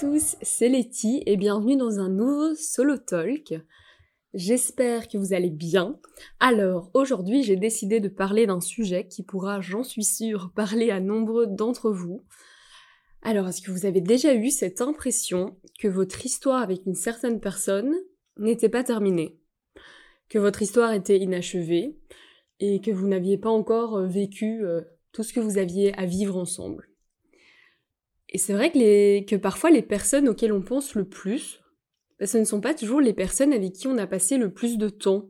Tous, c'est Letty et bienvenue dans un nouveau solo talk. J'espère que vous allez bien. Alors, aujourd'hui, j'ai décidé de parler d'un sujet qui pourra, j'en suis sûre, parler à nombreux d'entre vous. Alors, est-ce que vous avez déjà eu cette impression que votre histoire avec une certaine personne n'était pas terminée? Que votre histoire était inachevée et que vous n'aviez pas encore euh, vécu euh, tout ce que vous aviez à vivre ensemble? Et c'est vrai que, que parfois les personnes auxquelles on pense le plus, bah, ce ne sont pas toujours les personnes avec qui on a passé le plus de temps.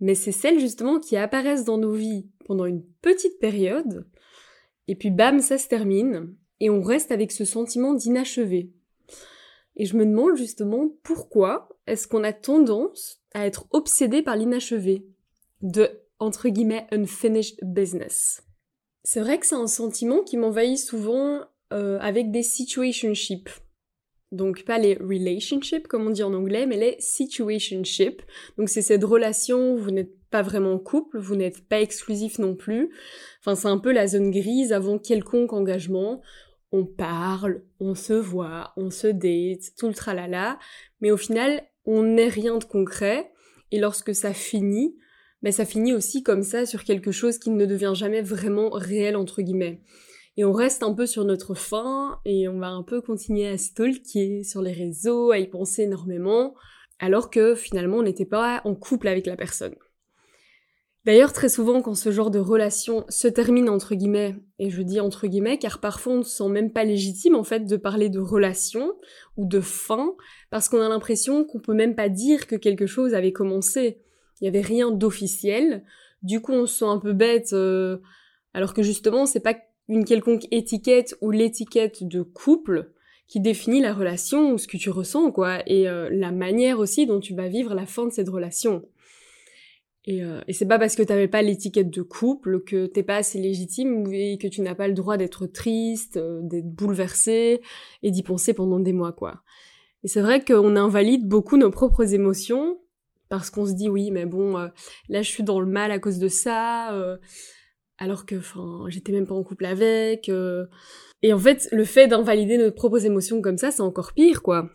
Mais c'est celles justement qui apparaissent dans nos vies pendant une petite période, et puis bam, ça se termine, et on reste avec ce sentiment d'inachevé. Et je me demande justement pourquoi est-ce qu'on a tendance à être obsédé par l'inachevé, de entre guillemets unfinished business? C'est vrai que c'est un sentiment qui m'envahit souvent euh, avec des situationships. Donc pas les relationships comme on dit en anglais, mais les situationships. Donc c'est cette relation où vous n'êtes pas vraiment en couple, vous n'êtes pas exclusif non plus. Enfin c'est un peu la zone grise avant quelconque engagement. On parle, on se voit, on se date, tout le tralala, mais au final on n'est rien de concret. Et lorsque ça finit, ben ça finit aussi comme ça sur quelque chose qui ne devient jamais vraiment réel entre guillemets. Et on reste un peu sur notre fin et on va un peu continuer à stalker sur les réseaux, à y penser énormément, alors que finalement on n'était pas en couple avec la personne. D'ailleurs, très souvent, quand ce genre de relation se termine entre guillemets, et je dis entre guillemets, car parfois on ne se sent même pas légitime en fait de parler de relation ou de fin, parce qu'on a l'impression qu'on peut même pas dire que quelque chose avait commencé. Il n'y avait rien d'officiel. Du coup, on se sent un peu bête, euh, alors que justement, c'est pas une quelconque étiquette ou l'étiquette de couple qui définit la relation ou ce que tu ressens, quoi, et euh, la manière aussi dont tu vas vivre la fin de cette relation. Et, euh, et c'est pas parce que t'avais pas l'étiquette de couple que t'es pas assez légitime et que tu n'as pas le droit d'être triste, euh, d'être bouleversé et d'y penser pendant des mois, quoi. Et c'est vrai qu'on invalide beaucoup nos propres émotions parce qu'on se dit oui, mais bon, là je suis dans le mal à cause de ça alors que enfin j'étais même pas en couple avec euh. et en fait le fait d'invalider nos propres émotions comme ça c'est encore pire quoi.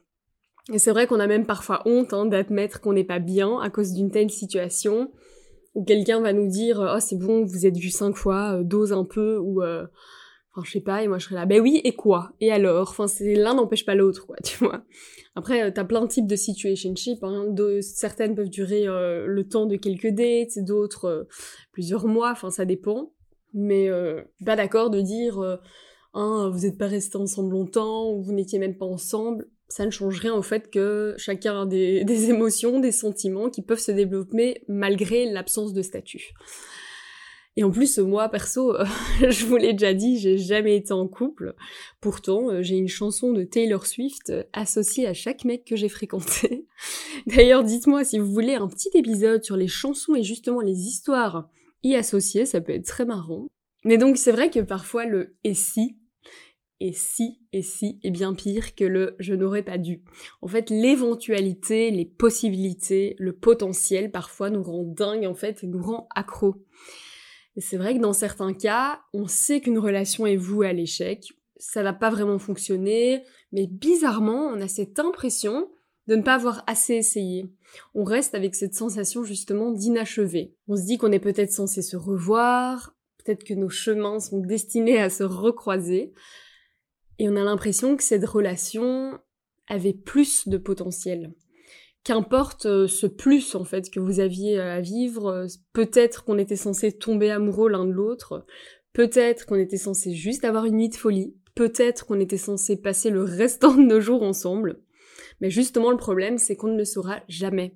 Et c'est vrai qu'on a même parfois honte hein, d'admettre qu'on n'est pas bien à cause d'une telle situation où quelqu'un va nous dire oh c'est bon vous êtes vu cinq fois euh, dose un peu ou euh, enfin je sais pas et moi je serais là ben oui et quoi? Et alors? Enfin c'est l'un n'empêche pas l'autre quoi tu vois. Après t'as plein de types de situationships hein. certaines peuvent durer le temps de quelques dates d'autres plusieurs mois enfin ça dépend mais euh, pas d'accord de dire euh, hein, vous n'êtes pas restés ensemble longtemps ou vous n'étiez même pas ensemble. Ça ne change rien au fait que chacun a des, émotions, des sentiments qui peuvent se développer malgré l'absence de statut. Et en plus, moi, perso, je vous l'ai déjà dit, j'ai jamais été en couple. Pourtant, euh, j'ai une chanson de Taylor Swift associée à chaque mec que j'ai fréquenté. D'ailleurs, dites-moi si vous voulez un petit épisode sur les chansons et justement les histoires y associer, ça peut être très marrant. Mais donc c'est vrai que parfois le et si, et si, et si est bien pire que le je n'aurais pas dû. En fait, l'éventualité, les possibilités, le potentiel parfois nous rend dingue en fait nous rend accro. Et c'est vrai que dans certains cas, on sait qu'une relation est vouée à l'échec, ça n'a pas vraiment fonctionné, mais bizarrement, on a cette impression de ne pas avoir assez essayé. On reste avec cette sensation justement d'inachevé. On se dit qu'on est peut-être censé se revoir, peut-être que nos chemins sont destinés à se recroiser, et on a l'impression que cette relation avait plus de potentiel. Qu'importe euh, ce plus en fait que vous aviez à vivre, euh, peut-être qu'on était censé tomber amoureux l'un de l'autre, peut-être qu'on était censé juste avoir une nuit de folie, peut-être qu'on était censé passer le restant de nos jours ensemble. Mais justement, le problème, c'est qu'on ne le saura jamais.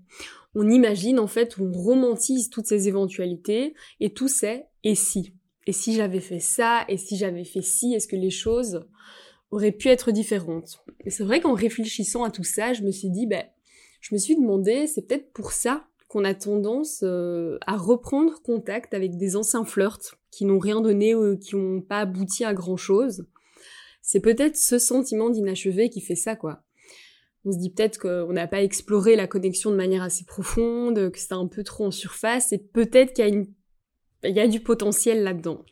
On imagine, en fait, on romantise toutes ces éventualités, et tout c'est et si. Et si j'avais fait ça, et si j'avais fait ci, est-ce que les choses auraient pu être différentes? Et c'est vrai qu'en réfléchissant à tout ça, je me suis dit, ben, je me suis demandé, c'est peut-être pour ça qu'on a tendance euh, à reprendre contact avec des anciens flirts qui n'ont rien donné ou qui n'ont pas abouti à grand chose. C'est peut-être ce sentiment d'inachevé qui fait ça, quoi on se dit peut-être qu'on n'a pas exploré la connexion de manière assez profonde, que c'est un peu trop en surface, et peut-être qu'il y a, une... Il y a du potentiel là-dedans.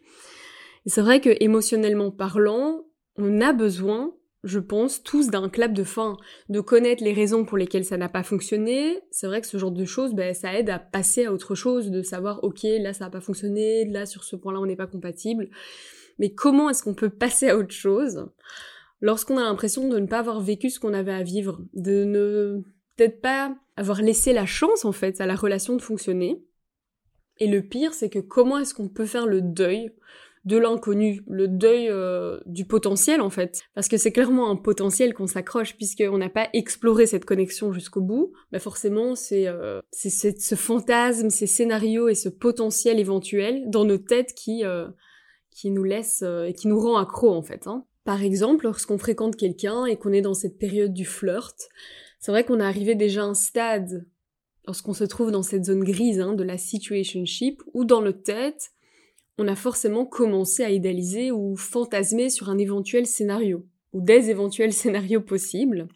C'est vrai que émotionnellement parlant, on a besoin je pense, tous d'un clap de fin, de connaître les raisons pour lesquelles ça n'a pas fonctionné. C'est vrai que ce genre de choses, ben, ça aide à passer à autre chose, de savoir, ok, là ça n'a pas fonctionné, là sur ce point-là on n'est pas compatible. Mais comment est-ce qu'on peut passer à autre chose? Lorsqu'on a l'impression de ne pas avoir vécu ce qu'on avait à vivre, de ne peut-être pas avoir laissé la chance en fait à la relation de fonctionner. Et le pire, c'est que comment est-ce qu'on peut faire le deuil de l'inconnu, le deuil euh, du potentiel en fait? Parce que c'est clairement un potentiel qu'on s'accroche puisqu'on n'a pas exploré cette connexion jusqu'au bout. Mais forcément, c'est euh, ce fantasme, ces scénarios et ce potentiel éventuel dans nos têtes qui, euh, qui nous laisse et qui nous rend accro en fait. Hein. Par exemple, lorsqu'on fréquente quelqu'un et qu'on est dans cette période du flirt, c'est vrai qu'on est arrivé déjà à un stade, lorsqu'on se trouve dans cette zone grise hein, de la situationship, où dans notre tête, on a forcément commencé à idéaliser ou fantasmer sur un éventuel scénario, ou des éventuels scénarios possibles.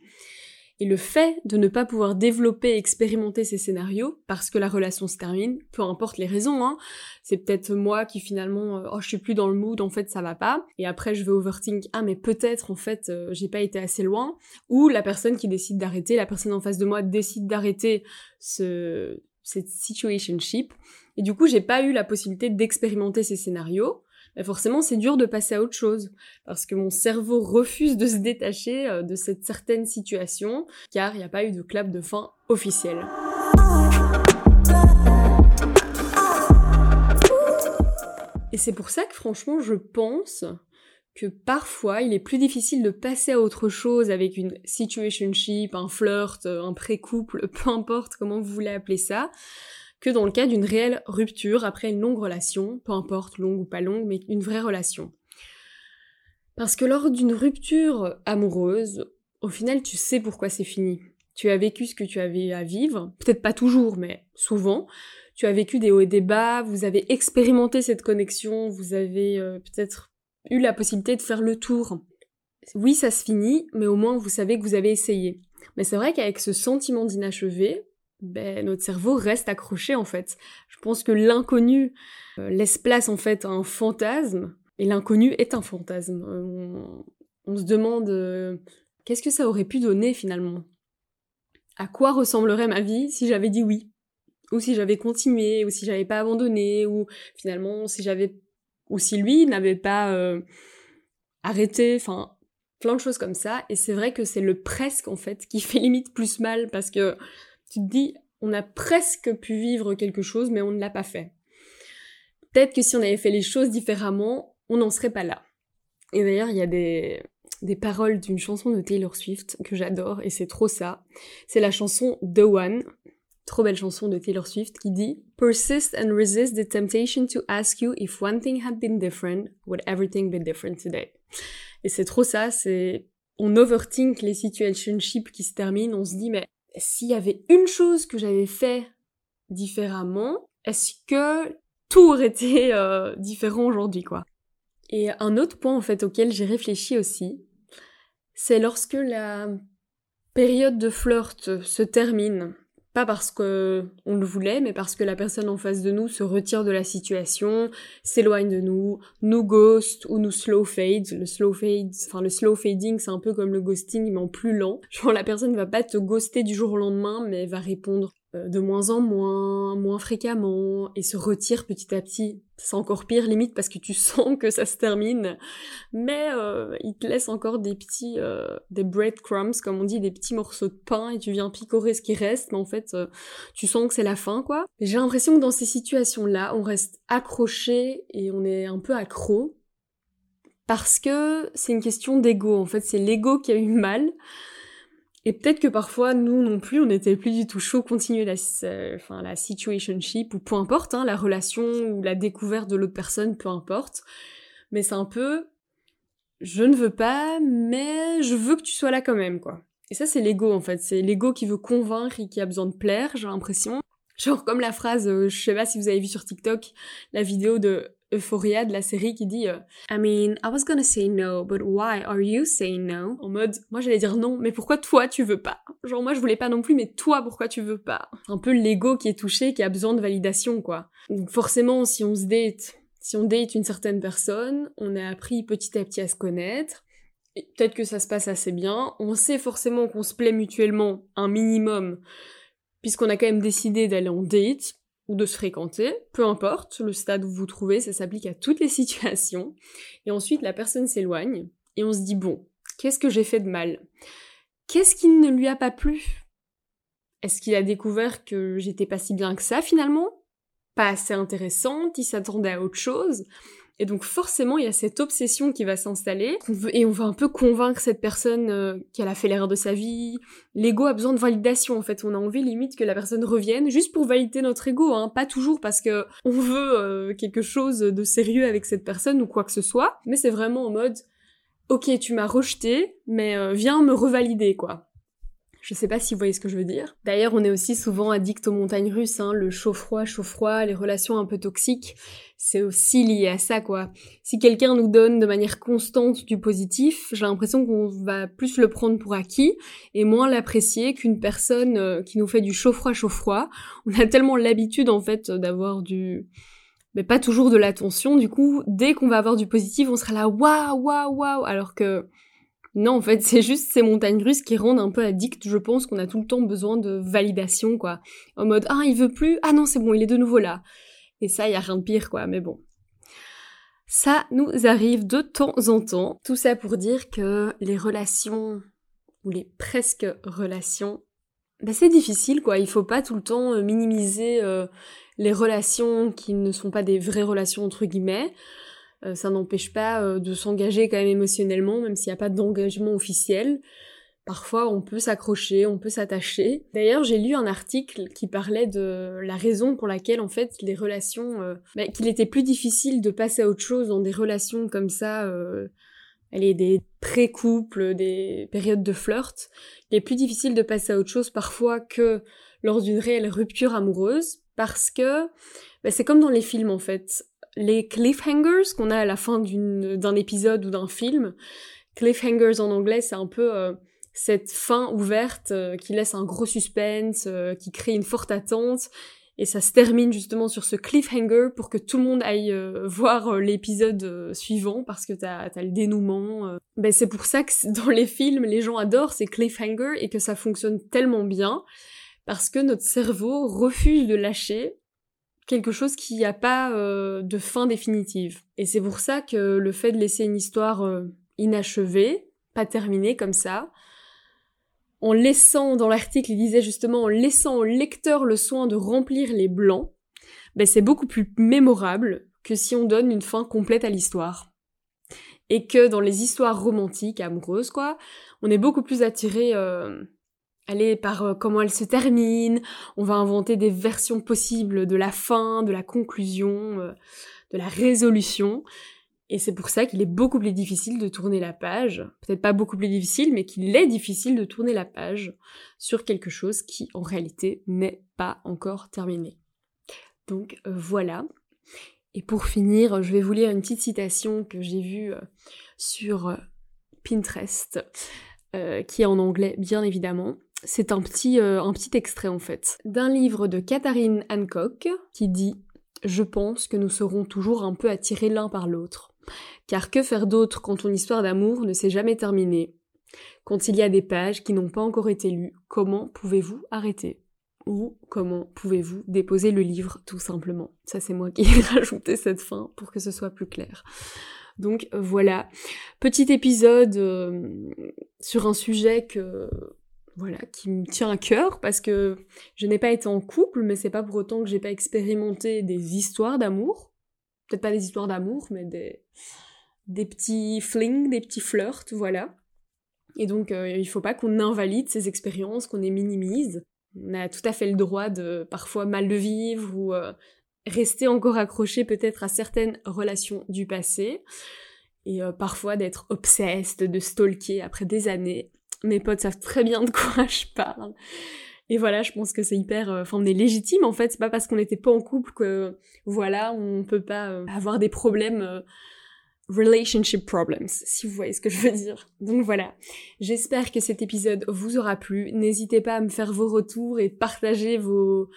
Et le fait de ne pas pouvoir développer expérimenter ces scénarios parce que la relation se termine, peu importe les raisons, hein, c'est peut-être moi qui finalement, euh, oh je suis plus dans le mood, en fait ça va pas, et après je vais overthink, ah mais peut-être en fait euh, j'ai pas été assez loin, ou la personne qui décide d'arrêter, la personne en face de moi décide d'arrêter ce, cette situationship, et du coup j'ai pas eu la possibilité d'expérimenter ces scénarios, bah, forcément c'est dur de passer à autre chose parce que mon cerveau refuse de se détacher euh, de cette certaine situation car il n'y a pas eu de clap de fin officiel. Et c'est pour ça que franchement je pense que parfois il est plus difficile de passer à autre chose avec une situationship, un flirt, un pré-couple, peu importe comment vous voulez appeler ça, que dans le cas d'une réelle rupture après une longue relation, peu importe longue ou pas longue, mais une vraie relation. Parce que lors d'une rupture amoureuse, au final tu sais pourquoi c'est fini. Tu as vécu ce que tu avais à vivre, peut-être pas toujours, mais souvent. Tu as vécu des hauts et des bas, vous avez expérimenté cette connexion, vous avez euh, peut-être eu la possibilité de faire le tour. Oui, ça se finit, mais au moins vous savez que vous avez essayé. Mais c'est vrai qu'avec ce sentiment d'inachevé, ben, notre cerveau reste accroché en fait. Je pense que l'inconnu euh, laisse place en fait à un fantasme, et l'inconnu est un fantasme. Euh, on, se demande euh, qu'est-ce que ça aurait pu donner finalement? À quoi ressemblerait ma vie si j'avais dit oui? Ou si j'avais continué, ou si j'avais pas abandonné, ou finalement si j'avais... ou si lui n'avait pas arrêté, enfin plein de choses comme ça. Et c'est vrai que c'est le presque en fait qui fait limite plus mal parce que tu te dis, on a presque pu vivre quelque chose, mais on ne l'a pas fait. Peut-être que si on avait fait les choses différemment, on n'en serait pas là. Et d'ailleurs, il y a des, des paroles d'une chanson de Taylor Swift que j'adore, et c'est trop ça. C'est la chanson The One, trop belle chanson de Taylor Swift, qui dit Persist and resist the temptation to ask you if one thing had been different, would everything be different today? Et c'est trop ça, c'est on overthink les situationships qui se terminent, on se dit mais s'il y avait une chose que j'avais fait différemment, est-ce que tout aurait été euh, différent aujourd'hui, quoi? Et un autre point, en fait, auquel j'ai réfléchi aussi, c'est lorsque la période de flirt se termine, pas parce que on le voulait, mais parce que la personne en face de nous se retire de la situation, s'éloigne de nous, nous ghost ou nous slow fade. Le slow fade, enfin le slow fading, c'est un peu comme le ghosting mais en plus lent. Genre la personne va pas te ghoster du jour au lendemain, mais va répondre de moins en moins, moins fréquemment, et se retire petit à petit. C'est encore pire limite parce que tu sens que ça se termine, mais euh, il te laisse encore des petits, euh, des breadcrumbs comme on dit, des petits morceaux de pain et tu viens picorer ce qui reste, mais en fait euh, tu sens que c'est la fin quoi. J'ai l'impression que dans ces situations-là, on reste accroché et on est un peu accro parce que c'est une question d'ego. En fait, c'est l'ego qui a eu mal. Et peut-être que parfois, nous non plus, on n'était plus du tout chaud continuer la, enfin, la situationship, ou peu importe, hein, la relation, ou la découverte de l'autre personne, peu importe. Mais c'est un peu, je ne veux pas, mais je veux que tu sois là quand même, quoi. Et ça, c'est l'ego, en fait. C'est l'ego qui veut convaincre et qui a besoin de plaire, j'ai l'impression. Genre comme la phrase, euh, je sais pas si vous avez vu sur TikTok, la vidéo de Euphoria de la série qui dit euh, I mean, I was gonna say no, but why are you saying no? En mode, moi j'allais dire non, mais pourquoi toi tu veux pas? Genre moi je voulais pas non plus, mais toi pourquoi tu veux pas? Un peu l'ego qui est touché, qui a besoin de validation quoi. Donc forcément si on se date, si on date une certaine personne, on a appris petit à petit à se connaître, peut-être que ça se passe assez bien. On sait forcément qu'on se plaît mutuellement un minimum, puisqu'on a quand même décidé d'aller en date ou de se fréquenter, peu importe le stade où vous vous trouvez, ça s'applique à toutes les situations. Et ensuite, la personne s'éloigne et on se dit bon, qu'est-ce que j'ai fait de mal? Qu'est-ce qui ne lui a pas plu? Est-ce qu'il a découvert que j'étais pas si bien que ça finalement? Pas assez intéressante, il s'attendait à autre chose? Et donc forcément, il y a cette obsession qui va s'installer, et on va un peu convaincre cette personne euh, qu'elle a fait l'erreur de sa vie. L'ego a besoin de validation, en fait. On a envie limite que la personne revienne, juste pour valider notre ego, hein. Pas toujours parce que on veut euh, quelque chose de sérieux avec cette personne ou quoi que ce soit, mais c'est vraiment en mode, ok, tu m'as rejeté, mais euh, viens me revalider, quoi. Je sais pas si vous voyez ce que je veux dire. D'ailleurs, on est aussi souvent addict aux montagnes russes, hein, le chaud-froid, chaud-froid, les relations un peu toxiques. C'est aussi lié à ça, quoi. Si quelqu'un nous donne de manière constante du positif, j'ai l'impression qu'on va plus le prendre pour acquis et moins l'apprécier qu'une personne euh, qui nous fait du chaud-froid, chaud-froid. On a tellement l'habitude, en fait, d'avoir du, mais pas toujours de l'attention. Du coup, dès qu'on va avoir du positif, on sera là waouh, waouh, waouh, alors que non, en fait, c'est juste ces montagnes russes qui rendent un peu addict. Je pense qu'on a tout le temps besoin de validation, quoi. En mode, ah, il veut plus, ah non, c'est bon, il est de nouveau là. Et ça, il y a rien de pire, quoi, mais bon. Ça nous arrive de temps en temps. Tout ça pour dire que les relations, ou les presque relations, bah c'est difficile, quoi. Il faut pas tout le temps euh, minimiser euh, les relations qui ne sont pas des vraies relations, entre guillemets. Euh, ça n'empêche pas euh, de s'engager quand même émotionnellement, même s'il n'y a pas d'engagement officiel. Parfois, on peut s'accrocher, on peut s'attacher. D'ailleurs, j'ai lu un article qui parlait de la raison pour laquelle, en fait, les relations, euh, bah, qu'il était plus difficile de passer à autre chose dans des relations comme ça, euh, est des pré-couples, des périodes de flirt. Il est plus difficile de passer à autre chose parfois que lors d'une réelle rupture amoureuse, parce que bah, c'est comme dans les films, en fait les cliffhangers qu'on a à la fin d'un épisode ou d'un film. Cliffhangers en anglais, c'est un peu euh, cette fin ouverte euh, qui laisse un gros suspense, euh, qui crée une forte attente. Et ça se termine justement sur ce cliffhanger pour que tout le monde aille voir l'épisode suivant parce que t'as as le dénouement. Ben c'est pour ça que dans les films, les gens adorent ces cliffhangers et que ça fonctionne tellement bien parce que notre cerveau refuse de lâcher quelque chose qui n'a pas euh, de fin définitive. Et c'est pour ça que le fait de laisser une histoire euh, inachevée, pas terminée comme ça, en laissant, dans l'article, il disait justement, en laissant au lecteur le soin de remplir les blancs, ben c'est beaucoup plus mémorable que si on donne une fin complète à l'histoire. Et que dans les histoires romantiques, amoureuses, quoi, on est beaucoup plus attiré euh, est par euh, comment elle se termine, on va inventer des versions possibles de la fin, de la conclusion, euh, de la résolution. Et c'est pour ça qu'il est beaucoup plus difficile de tourner la page. Peut-être pas beaucoup plus difficile, mais qu'il est difficile de tourner la page sur quelque chose qui en réalité n'est pas encore terminé. Donc euh, voilà. Et pour finir, je vais vous lire une petite citation que j'ai vue sur Pinterest, qui est en anglais bien évidemment. C'est un petit, euh, un petit extrait en fait, d'un livre de Katharine Hancock qui dit Je pense que nous serons toujours un peu attirés l'un par l'autre. Car que faire d'autre quand ton histoire d'amour ne s'est jamais terminée? Quand il y a des pages qui n'ont pas encore été lues, comment pouvez-vous arrêter? Ou comment pouvez-vous déposer le livre tout simplement? Ça c'est moi qui ai rajouté cette fin pour que ce soit plus clair. Donc voilà, petit épisode euh, sur un sujet que voilà, qui me tient à cœur parce que je n'ai pas été en couple, mais c'est pas pour autant que j'ai pas expérimenté des histoires d'amour. Peut-être pas des histoires d'amour, mais des, des petits flings, des petits flirts, voilà. Et donc, euh, il faut pas qu'on invalide ces expériences, qu'on les minimise. On a tout à fait le droit de parfois mal le vivre ou euh, rester encore accroché peut-être à certaines relations du passé. Et euh, parfois d'être obsessed, de stalker après des années mes potes savent très bien de quoi je parle. Et voilà, je pense que c'est hyper... Euh, enfin, on est légitime, en fait. C'est pas parce qu'on n'était pas en couple que, voilà, on peut pas euh, avoir des problèmes... Euh, relationship problems, si vous voyez ce que je veux dire. Donc voilà, j'espère que cet épisode vous aura plu. N'hésitez pas à me faire vos retours et partager vos...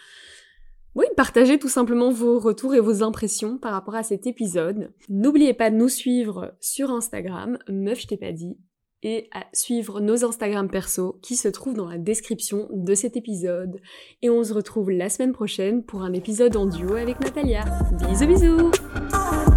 Oui, partagez tout simplement vos retours et vos impressions par rapport à cet épisode. N'oubliez pas de nous suivre sur Instagram, meuf je t'ai pas dit, et à suivre nos Instagram perso qui se trouvent dans la description de cet épisode. Et on se retrouve la semaine prochaine pour un épisode en duo avec Natalia. Bisous bisous